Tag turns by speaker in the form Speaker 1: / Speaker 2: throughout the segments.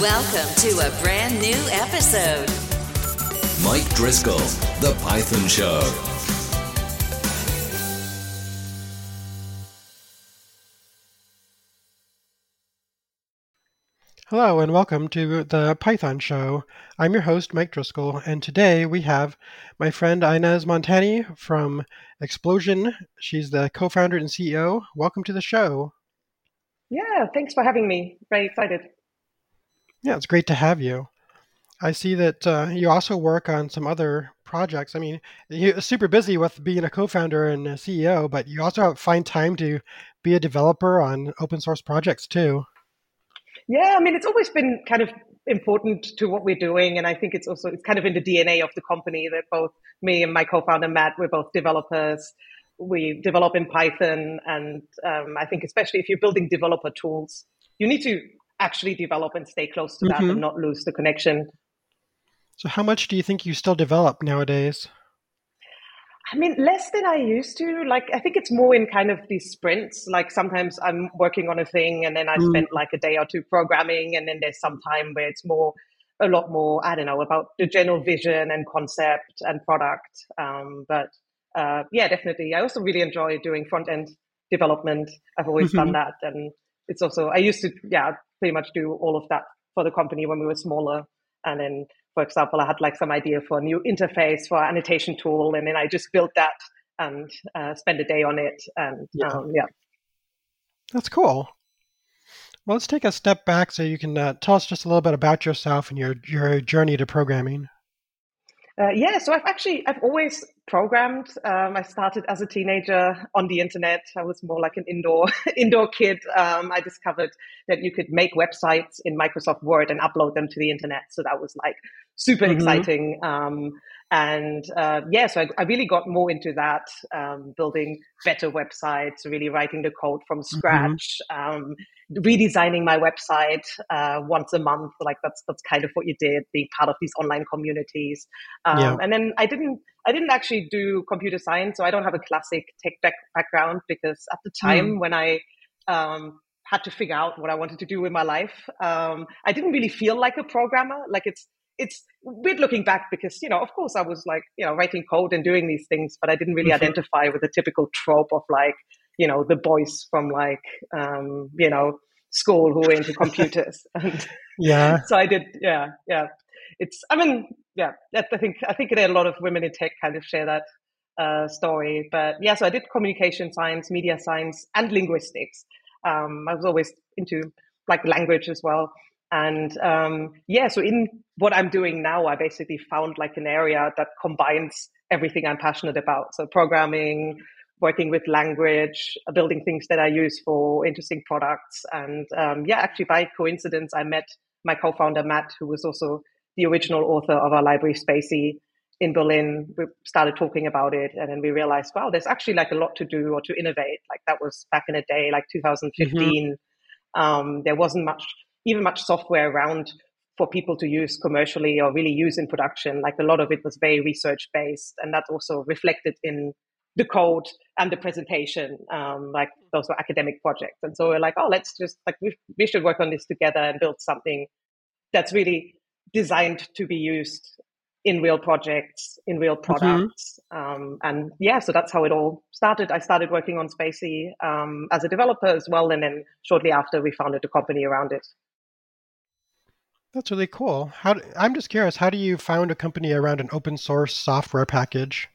Speaker 1: Welcome to a brand new episode.
Speaker 2: Mike Driscoll, The Python Show.
Speaker 3: Hello and welcome to the Python Show. I'm your host, Mike Driscoll, and today we have my friend Ines Montani from Explosion. She's the co founder and CEO. Welcome to the show.
Speaker 4: Yeah, thanks for having me. Very excited.
Speaker 3: Yeah, it's great to have you. I see that uh, you also work on some other projects. I mean, you're super busy with being a co founder and a CEO, but you also find time to be a developer on open source projects too.
Speaker 4: Yeah, I mean, it's always been kind of important to what we're doing, and I think it's also it's kind of in the DNA of the company that both me and my co-founder Matt, we're both developers. We develop in Python, and um, I think especially if you're building developer tools, you need to actually develop and stay close to that mm-hmm. and not lose the connection.
Speaker 3: So, how much do you think you still develop nowadays?
Speaker 4: I mean, less than I used to. Like, I think it's more in kind of these sprints. Like, sometimes I'm working on a thing and then I mm. spend like a day or two programming, and then there's some time where it's more, a lot more, I don't know, about the general vision and concept and product. Um, but uh, yeah, definitely. I also really enjoy doing front end development. I've always mm-hmm. done that. And it's also, I used to, yeah, pretty much do all of that for the company when we were smaller. And then for example, I had like some idea for a new interface for annotation tool, and then I just built that and uh, spent a day on it. And yeah. Um, yeah.
Speaker 3: That's cool. Well, let's take a step back so you can uh, tell us just a little bit about yourself and your your journey to programming.
Speaker 4: Uh, yeah, so I've actually I've always programmed. Um, I started as a teenager on the internet. I was more like an indoor indoor kid. Um, I discovered that you could make websites in Microsoft Word and upload them to the internet. So that was like super mm-hmm. exciting. Um, and uh, yeah, so I, I, really got more into that, um, building better websites, really writing the code from mm-hmm. scratch, mm-hmm. redesigning my website uh, once a month. Like that's that's kind of what you did, being part of these online communities. Um, yeah. And then I didn't I didn't actually do computer science, so I don't have a classic tech background because at the time mm. when I um, had to figure out what I wanted to do with my life, um, I didn't really feel like a programmer. Like it's it's weird looking back because you know of course i was like you know writing code and doing these things but i didn't really mm-hmm. identify with the typical trope of like you know the boys from like um you know school who were into computers. And
Speaker 3: yeah.
Speaker 4: so i did yeah yeah. It's i mean yeah that, i think i think a lot of women in tech kind of share that uh, story. But yeah so i did communication science media science and linguistics. Um, i was always into like language as well and um, yeah, so in what I'm doing now, I basically found like an area that combines everything I'm passionate about. So programming, working with language, uh, building things that I use for interesting products. And um, yeah, actually by coincidence, I met my co-founder Matt, who was also the original author of our library spaCy in Berlin. We started talking about it, and then we realized, wow, there's actually like a lot to do or to innovate. Like that was back in the day, like 2015. Mm-hmm. Um, there wasn't much even much software around for people to use commercially or really use in production. Like a lot of it was very research based, and that also reflected in the code and the presentation. Um, like those were academic projects, and so we're like, oh, let's just like we, we should work on this together and build something that's really designed to be used in real projects, in real mm-hmm. products. Mm-hmm. Um, and yeah, so that's how it all started. I started working on spaCy um, as a developer as well. And then shortly after, we founded a company around it.
Speaker 3: That's really cool. How do, I'm just curious, how do you found a company around an open source software package?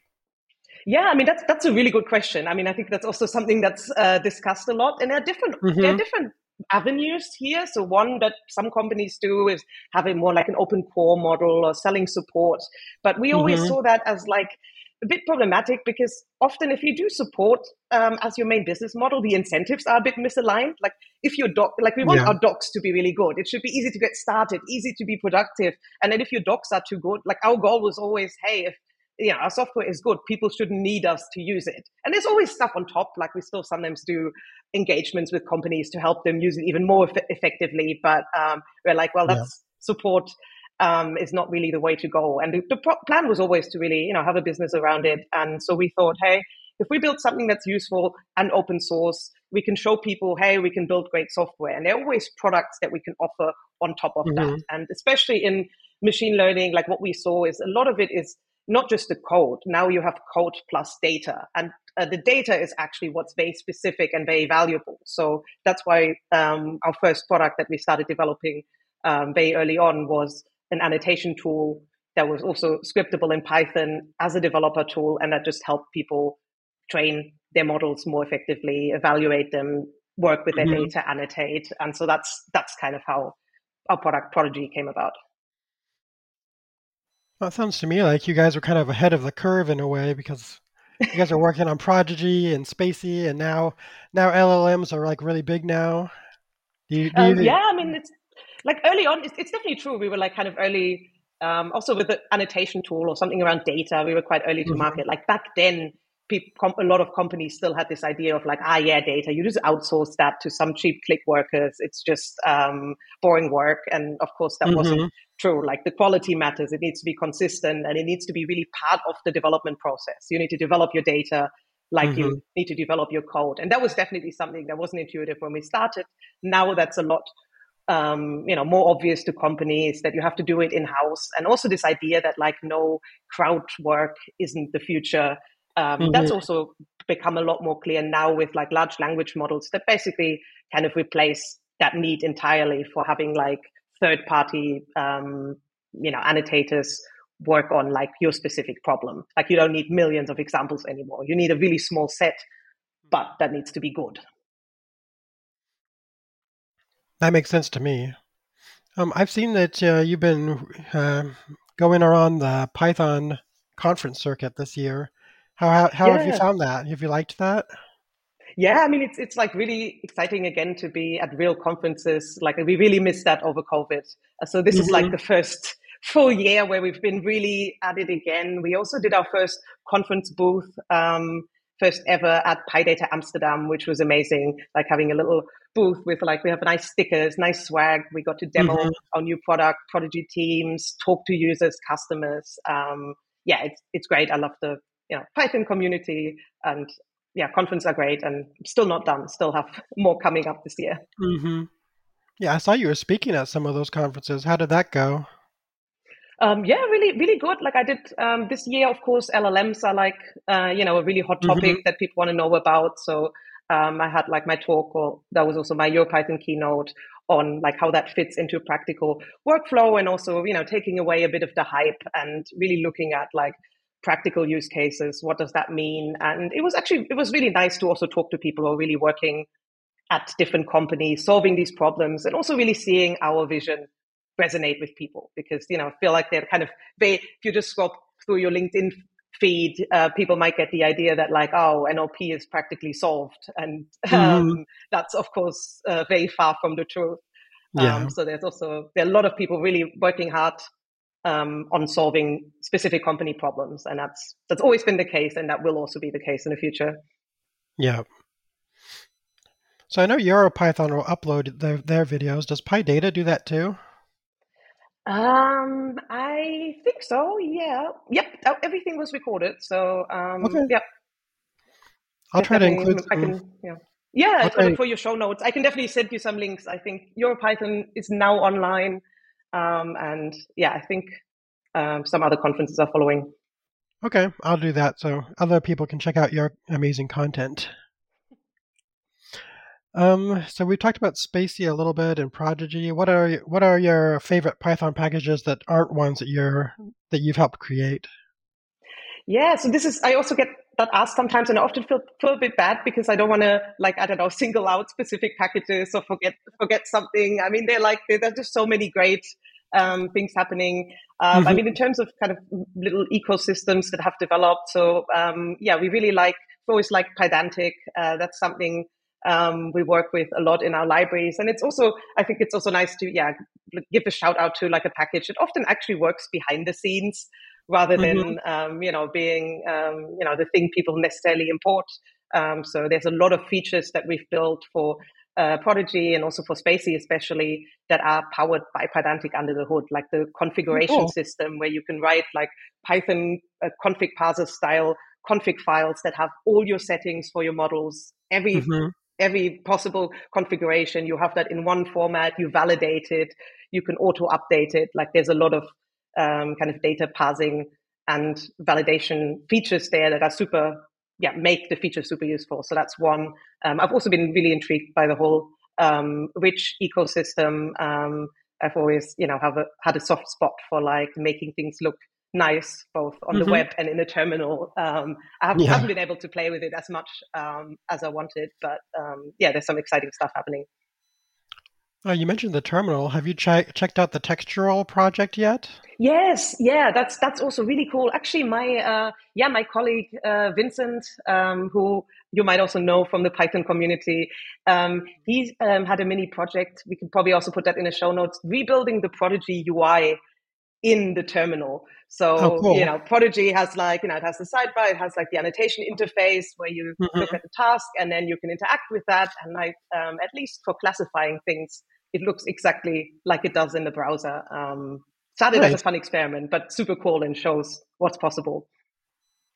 Speaker 4: Yeah, I mean that's that's a really good question. I mean, I think that's also something that's uh, discussed a lot, and there are different mm-hmm. there are different avenues here. So one that some companies do is having more like an open core model or selling support, but we always mm-hmm. saw that as like a bit problematic because often if you do support um, as your main business model, the incentives are a bit misaligned. Like if your doc, like we want yeah. our docs to be really good. It should be easy to get started, easy to be productive. And then if your docs are too good, like our goal was always, hey, if yeah, our software is good. People shouldn't need us to use it. And there's always stuff on top. Like we still sometimes do engagements with companies to help them use it even more eff- effectively. But um, we're like, well, that's yeah. support um, is not really the way to go. And the, the pro- plan was always to really, you know, have a business around it. And so we thought, hey, if we build something that's useful and open source, we can show people, hey, we can build great software. And there are always products that we can offer on top of mm-hmm. that. And especially in machine learning, like what we saw is a lot of it is not just the code. Now you have code plus data, and uh, the data is actually what's very specific and very valuable. So that's why um, our first product that we started developing um, very early on was an annotation tool that was also scriptable in Python as a developer tool, and that just helped people train their models more effectively, evaluate them, work with their mm-hmm. data, annotate, and so that's that's kind of how our product Prodigy came about.
Speaker 3: Well, it sounds to me like you guys are kind of ahead of the curve in a way because you guys are working on Prodigy and spaCy, and now now LLMs are like really big now.
Speaker 4: Do you, do you um, yeah, I mean it's like early on. It's, it's, definitely true. We were like kind of early. Um, also with the annotation tool or something around data, we were quite early to mm-hmm. market. Like back then, people, a lot of companies still had this idea of like, ah, yeah, data. You just outsource that to some cheap click workers. It's just um, boring work, and of course, that mm-hmm. wasn't true. Like the quality matters. It needs to be consistent, and it needs to be really part of the development process. You need to develop your data like mm-hmm. you need to develop your code, and that was definitely something that wasn't intuitive when we started. Now that's a lot um, you know more obvious to companies that you have to do it in house and also this idea that like no crowd work isn't the future um, mm-hmm. That's also become a lot more clear now with like large language models that basically kind of replace that need entirely for having like third party, um, you know, annotators work on like your specific problem. Like you don't need millions of examples anymore. You need a really small set, but that needs to be good.
Speaker 3: That makes sense to me. Um, I've seen that uh, you've been uh, going around the Python conference circuit this year. How how, how yeah. have you found that? Have you liked that?
Speaker 4: Yeah, I mean it's it's like really exciting again to be at real conferences. Like we really missed that over COVID. So this mm-hmm. is like mm-hmm. the first full year where we've been really at it again. We also did our first conference booth, um, first ever at PyData Amsterdam, which was amazing. Like having a little booth with like we have nice stickers, nice swag. We got to demo mm-hmm. our new product, Prodigy teams, talk to users, customers. Um, yeah, it's it's great. I love the you know, Python community and yeah, conferences are great and still not done. Still have more coming up this year.
Speaker 3: Mm-hmm. Yeah, I saw you were speaking at some of those conferences. How did that go?
Speaker 4: Um, yeah, really, really good. Like I did um, this year, of course, LLMs are like, uh, you know, a really hot mm-hmm. topic mm-hmm. that people want to know about. So um, I had like my talk, or that was also my EuroPython keynote on like how that fits into practical workflow and also, you know, taking away a bit of the hype and really looking at like practical use cases. What does that mean? And it was actually it was really nice to also talk to people who are really working at different companies, solving these problems, and also really seeing our vision resonate with people. Because you know, I feel like they're kind of they. If you just scroll through your LinkedIn feed, uh, people might get the idea that like, oh, NLP is practically solved, and um, mm-hmm. that's of course uh, very far from the truth. Yeah. Um, so there's also there are a lot of people really working hard um, on solving specific company problems, and that's that's always been the case, and that will also be the case in the future.
Speaker 3: Yeah. So I know EuroPython will upload their, their videos. Does PyData do that too?
Speaker 4: Um, I think so. Yeah. Yep. Oh, everything was recorded. So, um, okay. yep.
Speaker 3: I'll try to include.
Speaker 4: I can. Yeah. Yeah, for, for your show notes, I can definitely send you some links. I think EuroPython is now online. Um, and yeah, I think um, some other conferences are following.
Speaker 3: Okay, I'll do that so other people can check out your amazing content. Um, so we talked about spaCy a little bit and Prodigy. What are what are your favorite Python packages that aren't ones that you're that you've helped create?
Speaker 4: Yeah, so this is I also get that asked sometimes, and I often feel feel a bit bad because I don't want to like I don't know single out specific packages or forget forget something. I mean, they're like there's just so many great um, things happening. Um, mm-hmm. I mean, in terms of kind of little ecosystems that have developed. So um, yeah, we really like we always like Pydantic. Uh, that's something um, we work with a lot in our libraries, and it's also I think it's also nice to yeah give a shout out to like a package that often actually works behind the scenes rather than mm-hmm. um, you know being um, you know the thing people necessarily import. Um, so there's a lot of features that we've built for uh, Prodigy and also for spaCy, especially that are powered by Pydantic under the hood, like the configuration oh. system where you can write like Python uh, config parser style config files that have all your settings for your models, every mm-hmm. Every possible configuration. You have that in one format. You validate it. You can auto update it. Like there's a lot of um, kind of data parsing and validation features there that are super yeah make the feature super useful. So that's one. Um, I've also been really intrigued by the whole um, rich ecosystem. Um, I've always you know have a, had a soft spot for like making things look nice both on mm-hmm. the web and in the terminal. Um, I haven't, yeah. haven't, been able to play with it as much um, as I wanted, but um, yeah, there's some exciting stuff happening.
Speaker 3: Oh, you mentioned the terminal. Have you ch- checked out the Textual project yet?
Speaker 4: Yes, yeah, that's that's also really cool. Actually, my uh, yeah, my colleague uh, Vincent, um, who you might also know from the Python community, um, he um, had a mini project. We could probably also put that in the show notes. Rebuilding the Prodigy UI in the terminal. So oh, cool. you know, Prodigy has like you know it has the sidebar, it has like the annotation interface where you mm-hmm. look at the task and then you can interact with that. And like um, at least for classifying things, it looks exactly like it does in the browser. Um, started right. as a fun experiment, but super cool and shows what's possible.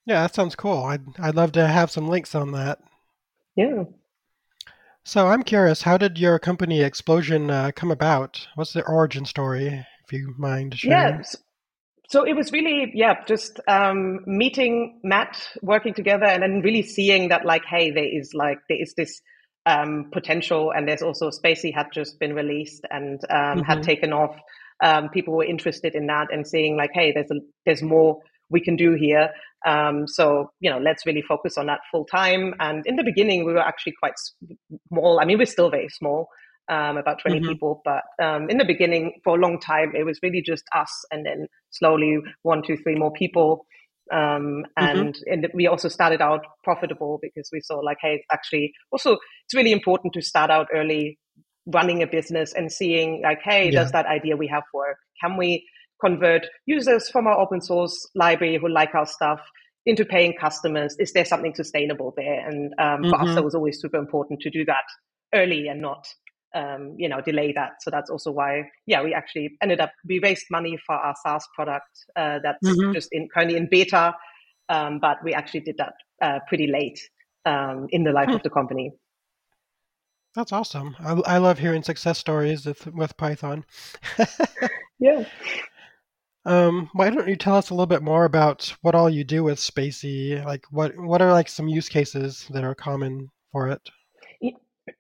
Speaker 3: Yeah, that sounds cool. I'd I'd love to have some links on that.
Speaker 4: Yeah.
Speaker 3: So I'm curious, how did your company Explosion uh, come about? What's the origin story, if you mind sharing?
Speaker 4: Yeah. So it was really, yeah, just um, meeting Matt, working together, and then really seeing that, like, hey, there is like there is this um, potential, and there's also spaCy had just been released and um, mm-hmm. had taken off. Um, people were interested in that and seeing like, hey, there's a, there's more we can do here. Um, so you know, let's really focus on that full time. And in the beginning, we were actually quite small. I mean, we're still very small, um, about 20 mm-hmm. people. But um, in the beginning, for a long time, it was really just us, and then slowly one, two, three more people. Um, mm-hmm. and, mm-hmm. and we also started out profitable because we saw like, hey, it's actually, also it's really important to start out early running a business and seeing like, hey, yeah. does that idea we have work? Can we convert users from our open source library who like our stuff into paying customers? Is there something sustainable there? And um, mm-hmm. for us, mm-hmm. that was always super important to do that early and not, um, you know, delay that. So that's also why, yeah, we actually ended up we raised money for our SaaS product uh, that's mm-hmm. just in currently in beta, um, but we actually did that uh, pretty late um, in the life of the company.
Speaker 3: That's awesome. I, I love hearing success stories with, with Python.
Speaker 4: yeah.
Speaker 3: Um, why don't you tell us a little bit more about what all you do with spaCy? Like, what what are like some use cases that are common for it?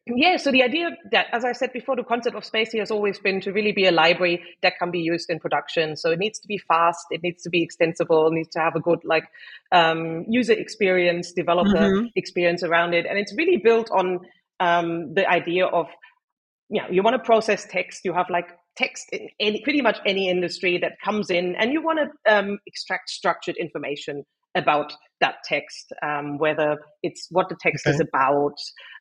Speaker 4: Yeah, so the idea that, as I said before, the concept of spaCy has always been to really be a library that can be used in production. So it needs to be fast, it needs to be extensible, it needs to have a good like um, user experience, developer mm-hmm. experience around it, and it's really built on um, the idea of you know you want to process text you have like text in any, pretty much any industry that comes in and you want to um, extract structured information about that text um, whether it's what the text okay. is about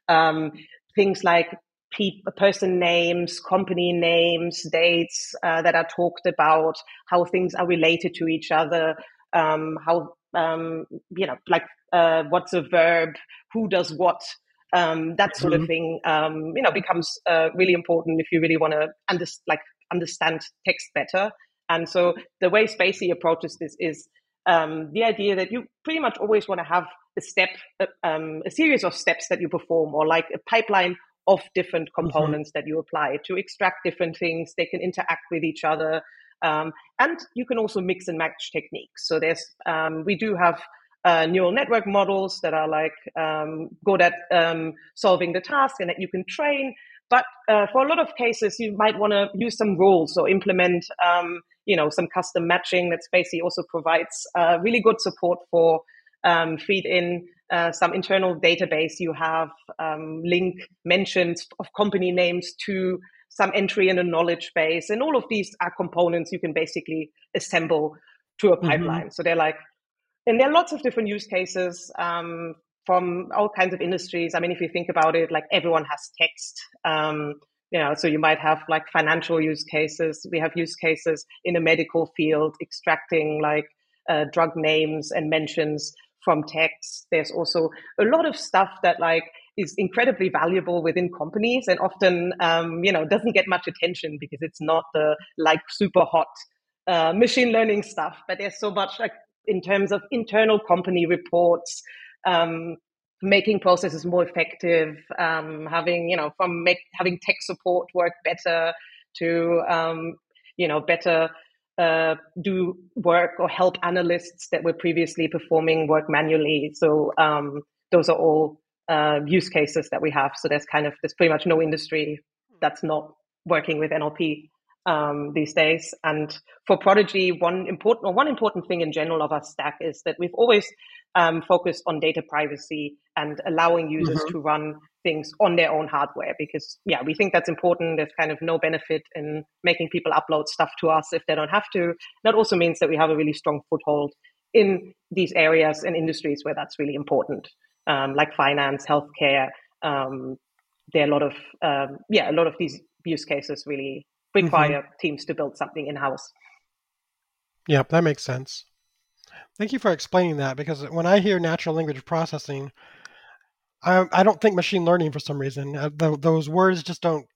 Speaker 4: um, things like pe- person names company names dates uh, that are talked about how things are related to each other um, how um, you know like uh, what's a verb who does what um, that sort mm-hmm. of thing, um, you know, becomes uh, really important if you really want to under, like understand text better. And so the way spaCy approaches this is um, the idea that you pretty much always want to have a step, uh, um, a series of steps that you perform, or like a pipeline of different mm-hmm. components mm-hmm. that you apply to extract different things. They can interact with each other. Um, and you can also mix and match techniques. So there's, um, we do have uh, neural network models that are like um, good at um, solving the task and that you can train. But uh, for a lot of cases, you might want to use some rules or implement, um, you know, some custom matching. That spaCy also provides uh, really good support for. Um, feed in uh, some internal database. You have um, link mentions of company names to some entry in a knowledge base, and all of these are components you can basically assemble to a mm-hmm. pipeline. Mm-hmm. So they're like and there are lots of different use cases um, from all kinds of industries. I mean, if you think about it, like everyone has text. Um, you know, so you might have like financial use cases. We have use cases in the medical field, extracting like uh, drug names and mentions from text. There's also a lot of stuff that like is incredibly valuable within companies and often um, you know doesn't get much attention because it's not the like super hot uh, machine learning stuff. But there's so much like in terms of internal company reports, um, making processes more effective, um, having you know from make, having tech support work better to um, you know better uh, do work or help analysts that were previously performing work manually. So um, those are all uh, use cases that we have. So there's kind of there's pretty much no industry that's not working with NLP um, these days. And for Prodigy, one important or one important thing in general of our stack is that we've always um, focused on data privacy and allowing users mm-hmm. to run things on their own hardware because yeah we think that's important there's kind of no benefit in making people upload stuff to us if they don't have to that also means that we have a really strong foothold in these areas and industries where that's really important um, like finance healthcare um, there are a lot of um, yeah a lot of these use cases really require mm-hmm. teams to build something in house
Speaker 3: yeah that makes sense thank you for explaining that because when i hear natural language processing I, I don't think machine learning for some reason. Uh, the, those words just don't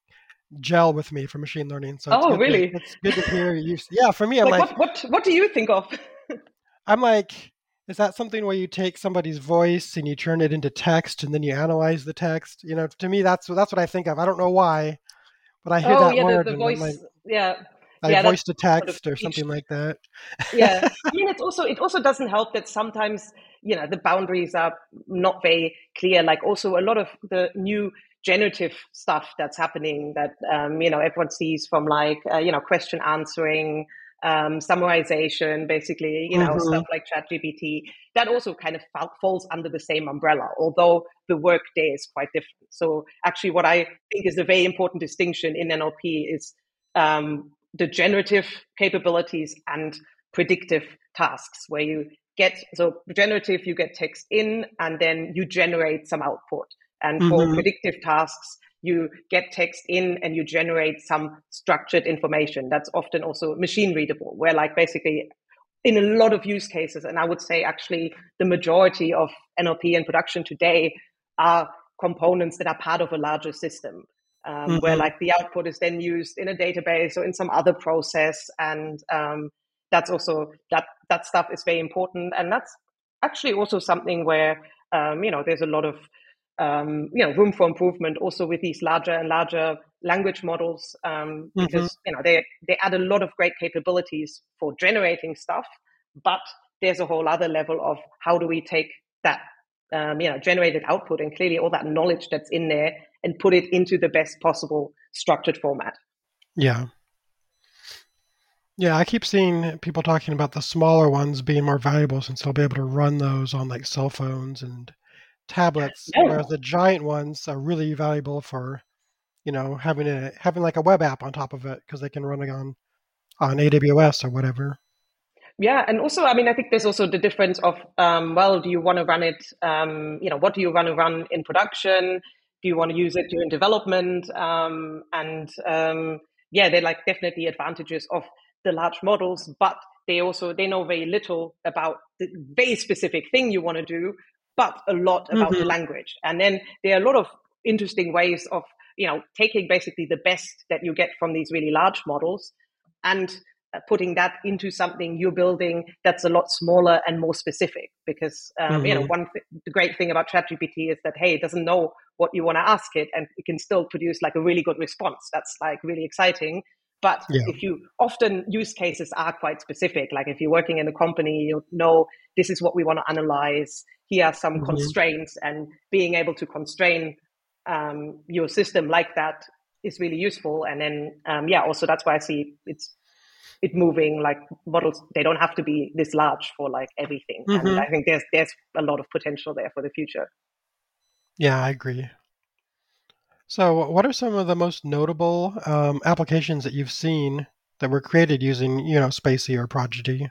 Speaker 3: gel with me for machine learning. So
Speaker 4: oh, really?
Speaker 3: To, it's good to hear you. Yeah, for me, I'm like,
Speaker 4: like what, what, what do you think of?
Speaker 3: I'm like, is that something where you take somebody's voice and you turn it into text and then you analyze the text? You know, to me, that's that's what I think of. I don't know why, but I hear
Speaker 4: oh,
Speaker 3: that
Speaker 4: yeah,
Speaker 3: word
Speaker 4: the, the voice, like, yeah.
Speaker 3: I
Speaker 4: yeah,
Speaker 3: voice to text or something like that.
Speaker 4: yeah, I mean, it's also it also doesn't help that sometimes you know the boundaries are not very clear. Like also a lot of the new generative stuff that's happening that um, you know everyone sees from like uh, you know question answering um, summarization, basically, you know, mm-hmm. stuff like ChatGPT, that also kind of falls under the same umbrella, although the work day is quite different. So, actually, what I think is a very important distinction in NLP is um, generative capabilities and predictive tasks, where you get so generative, you get text in, and then you generate some output. And for mm-hmm. predictive tasks, you get text in and you generate some structured information that's often also machine readable, where like basically in a lot of use cases, and I would say actually the majority of NLP in production today are components that are part of a larger system. Um, mm-hmm. Where like the output is then used in a database or in some other process, and um, that's also that that stuff is very important, and that's actually also something where um, you know there's a lot of um, you know room for improvement also with these larger and larger language models um, mm-hmm. because you know they they add a lot of great capabilities for generating stuff but there's a whole other level of how do we take that um, you know generated output and clearly all that knowledge that's in there and put it into the best possible structured format
Speaker 3: yeah yeah, I keep seeing people talking about the smaller ones being more valuable since they'll be able to run those on like cell phones and tablets, whereas the giant ones are really valuable for, you know, having a having like a web app on top of it because they can run it on on AWS or whatever.
Speaker 4: Yeah, and also, I mean, I think there's also the difference of, um, well, do you want to run it? Um, you know, what do you want to run in production? Do you want to use it during development? Um, and um, yeah, they're like definitely advantages of the large models, but they also they know very little about the very specific thing you want to do but a lot about mm-hmm. the language. And then there are a lot of interesting ways of, you know, taking basically the best that you get from these really large models and putting that into something you're building that's a lot smaller and more specific. Because, um, mm-hmm. you know, mm-hmm. one th- the great thing about ChatGPT is that, hey, it doesn't know what you want to ask it and it can still produce like a really good response. That's like really exciting. But yeah. if you often use cases are quite specific, like if you're working in a company, you know this is what we want to analyze. Here are some mm-hmm. constraints, and being able to constrain um, your system like that is really useful. And then, um, yeah, also that's why I see it's it moving like models. They don't have to be this large for like everything. Mm-hmm. And I think there's there's a lot of potential there for the future.
Speaker 3: Yeah, I agree. So, what are some of the most notable um, applications that you've seen that were created using, you know, spaCy or Prodigy?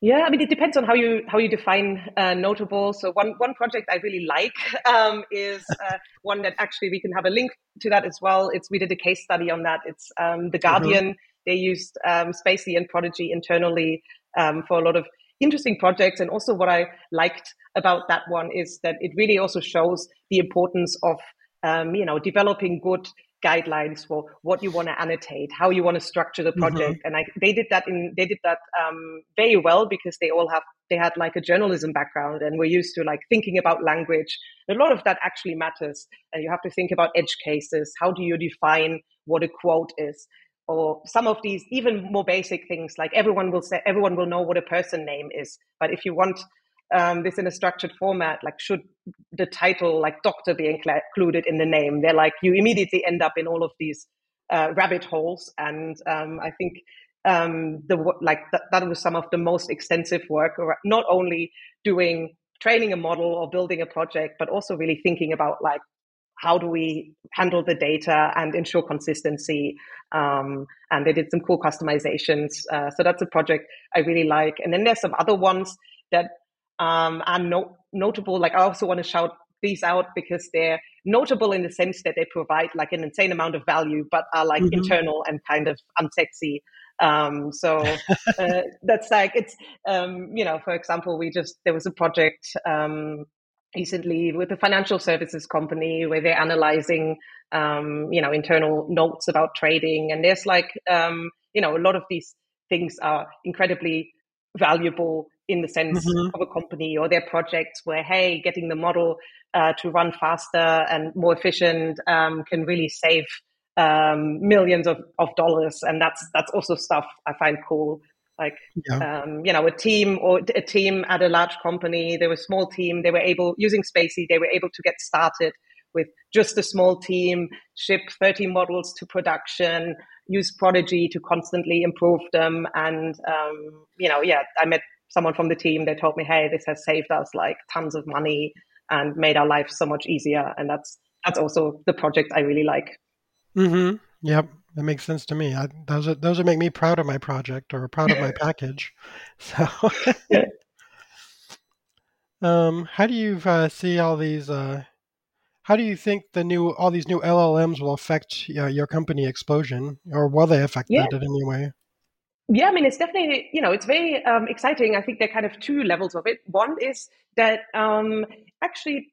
Speaker 4: Yeah, I mean, it depends on how you how you define uh, notable. So one one project I really like um, is uh, one that actually we can have a link to that as well. It's we did a case study on that. It's um, the mm-hmm. Guardian. Mm-hmm. They used um, spaCy and Prodigy internally um, for a lot of interesting projects. And also, what I liked about that one is that it really also shows the importance of um, you know, developing good guidelines for what you want to annotate, how you want to structure the project. Mm-hmm. And I, they did that in they did that um, very well because they all have they had like a journalism background and were used to like thinking about language. A lot of that actually matters, and you have to think about edge cases. How do you define what a quote is? Or some of these even more basic things like everyone will say everyone will know what a person name is, but if you want um, this in a structured format, like should the title like doctor be included in the name? They're like you immediately end up in all of these uh, rabbit holes, and um, I think um, the like th- that was some of the most extensive work, not only doing training a model or building a project, but also really thinking about like how do we handle the data and ensure consistency. Um, and they did some cool customizations. Uh, so that's a project I really like. And then there's some other ones that um, are no- notable. Like I also want to shout these out because they're notable in the sense that they provide like an insane amount of value, but are like mm-hmm. internal and kind of unsexy. Um, so uh, that's like it's um, you know, for example, we just there was a project um, recently with a financial services company where they're analyzing um, you know internal notes about trading, and there's like um, you know a lot of these things are incredibly valuable in the sense mm-hmm. of a company or their projects where hey getting the model uh, to run faster and more efficient um, can really save um, millions of, of dollars and that's that's also stuff i find cool like yeah. um, you know a team or a team at a large company they were a small team they were able using spaCy they were able to get started with just a small team ship 30 models to production use prodigy to constantly improve them and um, you know yeah i met someone from the team, they told me, hey, this has saved us like tons of money and made our life so much easier. And that's that's also the project I really like.
Speaker 3: Mm-hmm. Yep, that makes sense to me. I, those are, those would make me proud of my project or proud of my package. So, um, how do you uh, see all these? Uh, how do you think the new all these new LLMs will affect uh, your company explosion, or will they affect yeah. that in any way?
Speaker 4: Yeah, I mean, it's definitely, you know, it's very um, exciting. I think there are kind of two levels of it. One is that um, actually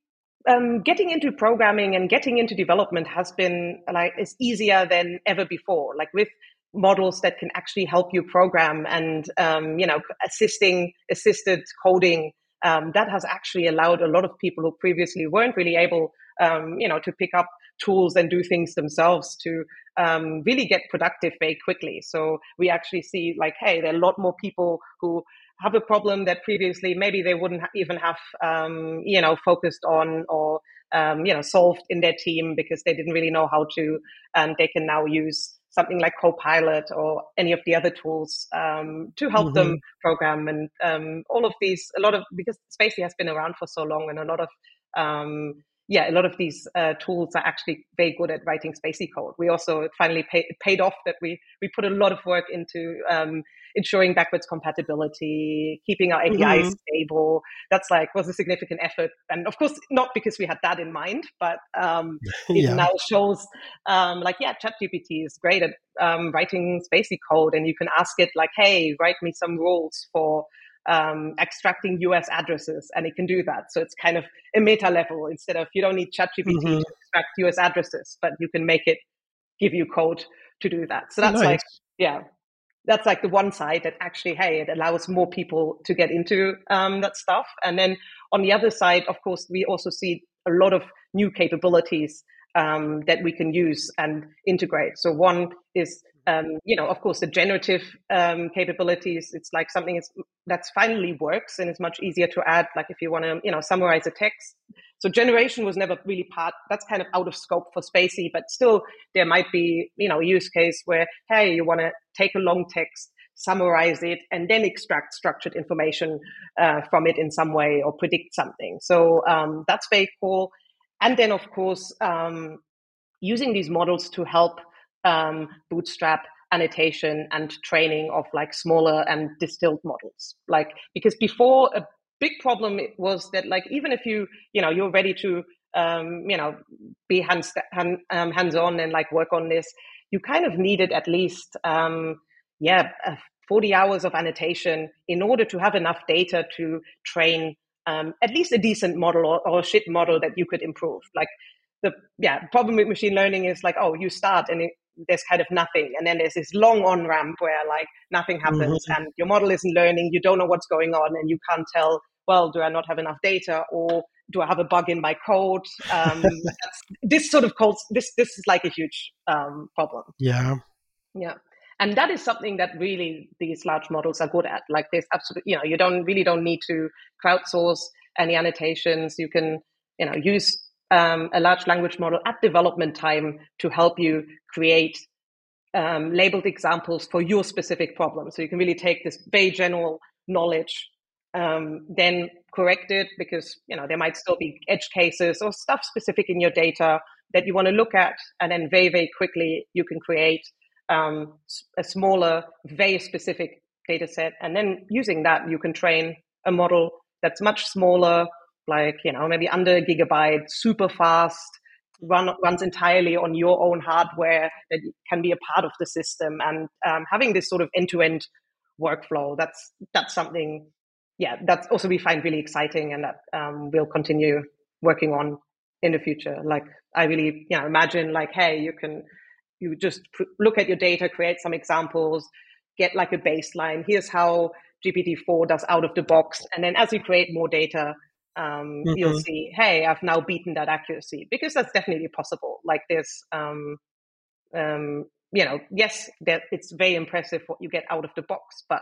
Speaker 4: um, getting into programming and getting into development has been like is easier than ever before. Like with models that can actually help you program and um, you know assisting assisted coding um, that has actually allowed a lot of people who previously weren't really able um, you know to pick up tools and do things themselves to um, really get productive very quickly. So we actually see like, hey, there are a lot more people who have a problem that previously maybe they wouldn't even have, um, you know, focused on or, um, you know, solved in their team because they didn't really know how to, and they can now use something like Copilot or any of the other tools um, to help mm-hmm. them program and um, all of these. A lot of because spaCy has been around for so long, and a lot of um, yeah, a lot of these uh, tools are actually very good at writing spaCy code. We also finally pay, paid off that we we put a lot of work into um, ensuring backwards compatibility, keeping our APIs mm-hmm. stable. That's like was a significant effort, and of course not because we had that in mind, but um, it yeah. now shows um, like yeah, ChatGPT is great at um, writing spaCy code, and you can ask it like, hey, write me some rules for um, extracting US addresses, and it can do that. So it's kind of a meta level instead of you don't need ChatGPT mm-hmm. to extract US addresses, but you can make it give you code to do that. So that's nice. like, yeah, that's like the one side that actually, hey, it allows more people to get into um, that stuff. And then on the other side, of course, we also see a lot of new capabilities um, that we can use and integrate. So one is um, you know, of course, the generative um, capabilities, it's like something that's finally works and it's much easier to add. Like if you want to, you know, summarize a text. So generation was never really part, that's kind of out of scope for spaCy, but still there might be, you know, a use case where, hey, you want to take a long text, summarize it, and then extract structured information uh, from it in some way or predict something. So um, that's very cool. And then, of course, um, using these models to help um, bootstrap annotation and training of like smaller and distilled models. Like because before a big problem was that like even if you you know you're ready to um, you know be hands hand, um, hands on and like work on this you kind of needed at least um, yeah uh, 40 hours of annotation in order to have enough data to train um, at least a decent model or, or a shit model that you could improve. Like the yeah problem with machine learning is like oh you start and it, there's kind of nothing. And then there's this long on ramp where like nothing happens mm-hmm. and your model isn't learning you don't know what's going on and you can't tell well do i not have enough data or do i have a bug in my code? Um, this sort of calls this this is like a huge um, problem.
Speaker 3: Yeah.
Speaker 4: Yeah. And that is something that really these large models are good at. Like there's absolutely you know you don't really don't need to crowdsource any annotations. You can you know use um, a large language model at development time to help you create um, labeled examples for your specific problem. So you can really take this very general knowledge, um, then correct it because you know there might still be edge cases or stuff specific in your data that you want to look at, and then very very quickly you can create um, a smaller, very specific data set, and then using that you can train a model that's much smaller, like you know maybe under a gigabyte, super fast, run runs entirely on your own hardware that can be a part of the system, and um, having this sort of end to end workflow. That's that's something, yeah, that's also we find really exciting, and that um, we'll continue working on in the future. Like I really, you know, imagine like, hey, you can you just pr- look at your data, create some examples, get like a baseline. Here's how GPT-4 does out of the box, and then as you create more data, um, mm-hmm. you'll see, hey, I've now beaten that accuracy because that's definitely possible. Like there's, um, um, you know, yes, that it's very impressive what you get out of the box, but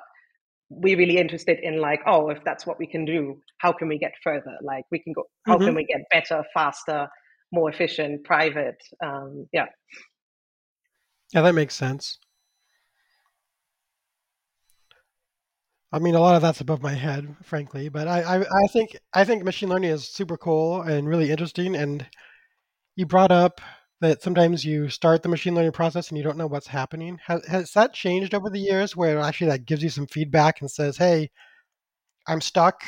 Speaker 4: we're really interested in like, oh, if that's what we can do, how can we get further? Like we can go, how mm-hmm. can we get better, faster, more efficient, private? Um, yeah.
Speaker 3: Yeah, that makes sense. I mean, a lot of that's above my head, frankly, but I, I, I think I think machine learning is super cool and really interesting. And you brought up that sometimes you start the machine learning process and you don't know what's happening. Has, has that changed over the years, where actually that gives you some feedback and says, "Hey, I'm stuck,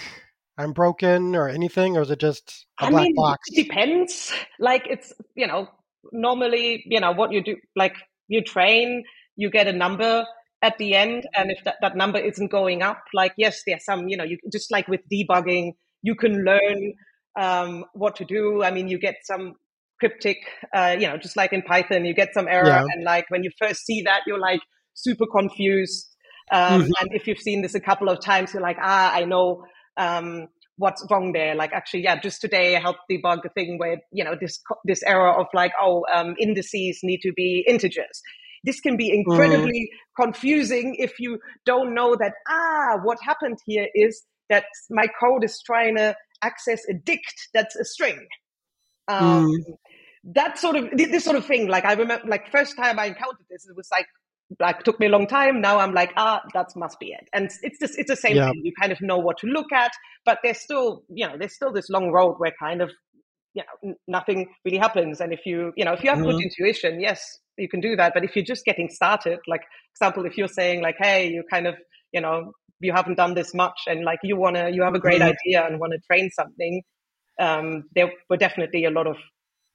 Speaker 3: I'm broken," or anything, or is it just a
Speaker 4: I
Speaker 3: black
Speaker 4: mean,
Speaker 3: box?
Speaker 4: It depends. Like it's you know normally you know what you do like you train, you get a number at the end and if that, that number isn't going up like yes there's some you know you just like with debugging you can learn um, what to do i mean you get some cryptic uh, you know just like in python you get some error yeah. and like when you first see that you're like super confused um, mm-hmm. and if you've seen this a couple of times you're like ah i know um, what's wrong there like actually yeah just today i helped debug a thing where you know this this error of like oh um, indices need to be integers this can be mm. incredibly mm. confusing if you don't know that, ah, what happened here is that my code is trying to access a dict that's a string. Um, mm. That sort of, this sort of thing. Like I remember, like first time I encountered this, it was like, like took me a long time. Now I'm like, ah, that must be it. And it's just, it's the same yeah. thing. You kind of know what to look at, but there's still, you know, there's still this long road where kind of you know nothing really happens and if you you know if you have mm-hmm. good intuition yes you can do that but if you're just getting started like example if you're saying like hey you kind of you know you haven't done this much and like you want to you have a great mm-hmm. idea and want to train something um, there were definitely a lot of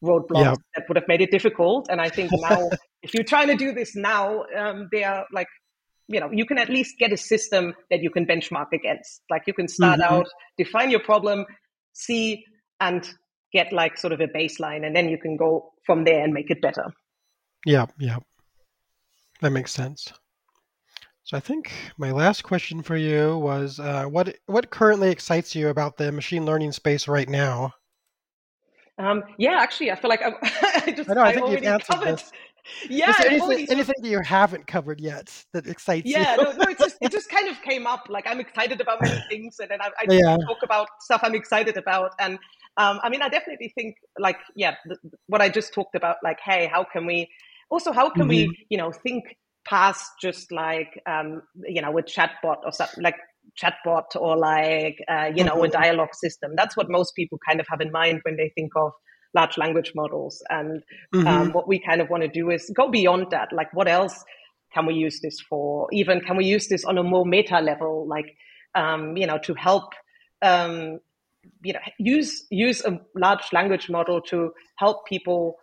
Speaker 4: roadblocks yeah. that would have made it difficult and i think now if you're trying to do this now um, they are like you know you can at least get a system that you can benchmark against like you can start mm-hmm. out define your problem see and get like sort of a baseline and then you can go from there and make it better.
Speaker 3: Yeah, yeah. That makes sense. So I think my last question for you was uh, what what currently excites you about the machine learning space right now?
Speaker 4: Um, yeah, actually, I feel like I'm, I just
Speaker 3: I know I, I think you've answered covered. this.
Speaker 4: Yeah,
Speaker 3: anything, anything that you haven't covered yet that excites
Speaker 4: yeah,
Speaker 3: you?
Speaker 4: Yeah, no, no, it just it just kind of came up. Like I'm excited about many things, and then I, I yeah. talk about stuff I'm excited about, and um, I mean, I definitely think like, yeah, what I just talked about, like, hey, how can we also, how can mm-hmm. we, you know, think past just like, um, you know, with chatbot or something like chatbot or like, uh, you know, mm-hmm. a dialogue system. That's what most people kind of have in mind when they think of large language models. And um, mm-hmm. what we kind of want to do is go beyond that. Like, what else can we use this for? Even can we use this on a more meta level, like, um, you know, to help um, you know use use a large language model to help people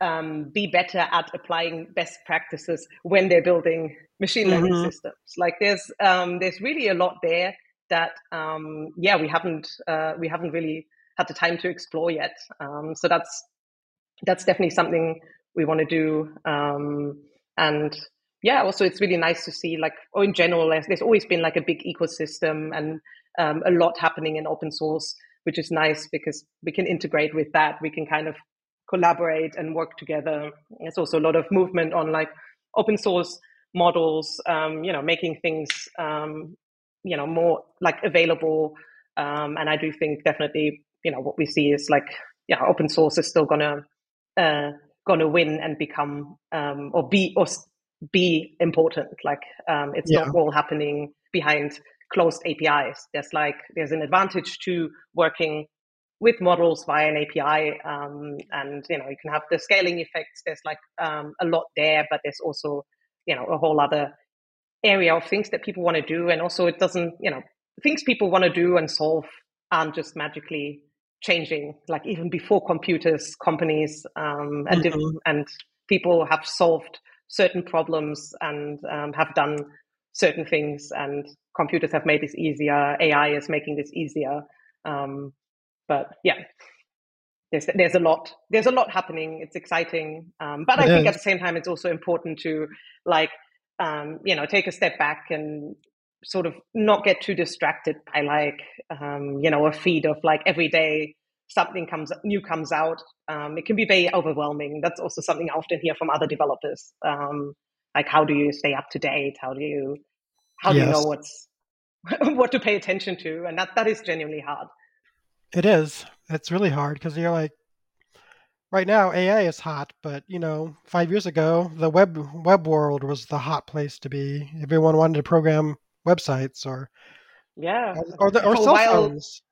Speaker 4: um, be better at applying best practices when they're building machine learning mm-hmm. systems. Like there's um, there's really a lot there that um, yeah we haven't uh, we haven't really had the time to explore yet. Um, so that's that's definitely something we want to do. Um, and yeah, also it's really nice to see like, or in general, there's, there's always been like a big ecosystem and um, a lot happening in open source, which is nice because we can integrate with that. We can kind of collaborate and work together. There's also a lot of movement on like open source models, um, you know, making things, um, you know, more like available. Um, and I do think definitely, you know, what we see is like, yeah, open source is still gonna uh, gonna win and become um, or be or be important. Like um, it's yeah. not all happening behind closed APIs. There's like there's an advantage to working with models via an API, um, and you know you can have the scaling effects. There's like um, a lot there, but there's also you know a whole other area of things that people want to do, and also it doesn't you know things people want to do and solve aren't just magically changing. Like even before computers, companies um, and mm-hmm. and people have solved certain problems and um, have done certain things, and computers have made this easier. AI is making this easier. Um, but yeah, there's there's a lot there's a lot happening. It's exciting, um, but I is. think at the same time it's also important to like um, you know take a step back and sort of not get too distracted by like um, you know a feed of like every day something comes new comes out. Um, it can be very overwhelming. That's also something I often hear from other developers. Um, like how do you stay up to date? How do you how yes. do you know what's what to pay attention to? And that that is genuinely hard.
Speaker 3: It is. It's really hard because you're like, right now AI is hot, but you know, five years ago the web web world was the hot place to be. Everyone wanted to program websites or
Speaker 4: yeah,
Speaker 3: or, the, or cell while, phones.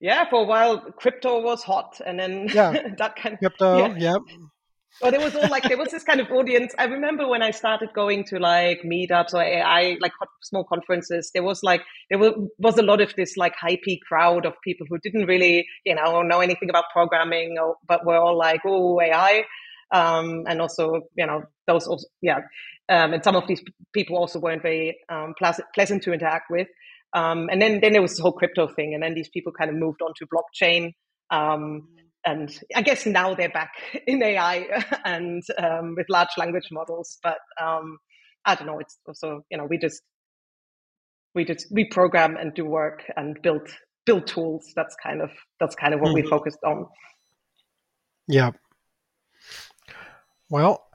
Speaker 4: Yeah, for a while crypto was hot, and then
Speaker 3: yeah,
Speaker 4: that kind
Speaker 3: of crypto. Yeah. Yep.
Speaker 4: But there was all like there was this kind of audience. I remember when I started going to like meetups or AI like small conferences. There was like there was a lot of this like hypey crowd of people who didn't really you know know anything about programming, or, but were all like oh AI, um, and also you know those also, yeah, um, and some of these people also weren't very um, pleasant, to interact with. Um, and then then there was the whole crypto thing, and then these people kind of moved on to blockchain. Um, and I guess now they're back in AI and um, with large language models. But um, I don't know. It's also you know we just we just we program and do work and build build tools. That's kind of that's kind of what mm-hmm. we focused on.
Speaker 3: Yeah. Well,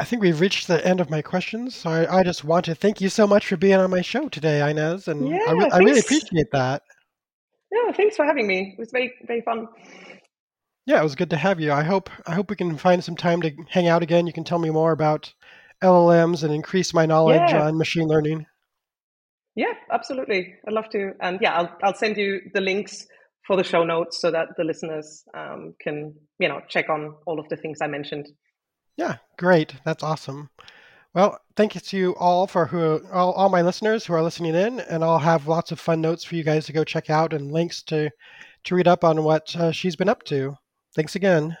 Speaker 3: I think we've reached the end of my questions. So I, I just want to thank you so much for being on my show today, Ines, and yeah, I, re- I really appreciate that.
Speaker 4: Yeah, thanks for having me. It was very very fun.
Speaker 3: Yeah, it was good to have you. I hope I hope we can find some time to hang out again. You can tell me more about LLMs and increase my knowledge yeah. on machine learning.
Speaker 4: Yeah, absolutely. I'd love to. And yeah, I'll I'll send you the links for the show notes so that the listeners um, can you know check on all of the things I mentioned.
Speaker 3: Yeah, great. That's awesome. Well, thank you to you all for who all, all my listeners who are listening in, and I'll have lots of fun notes for you guys to go check out and links to to read up on what uh, she's been up to. Thanks again.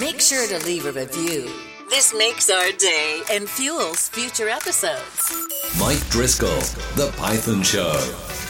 Speaker 1: Make sure to leave a review. This makes our day and fuels future episodes.
Speaker 2: Mike Driscoll, The Python Show.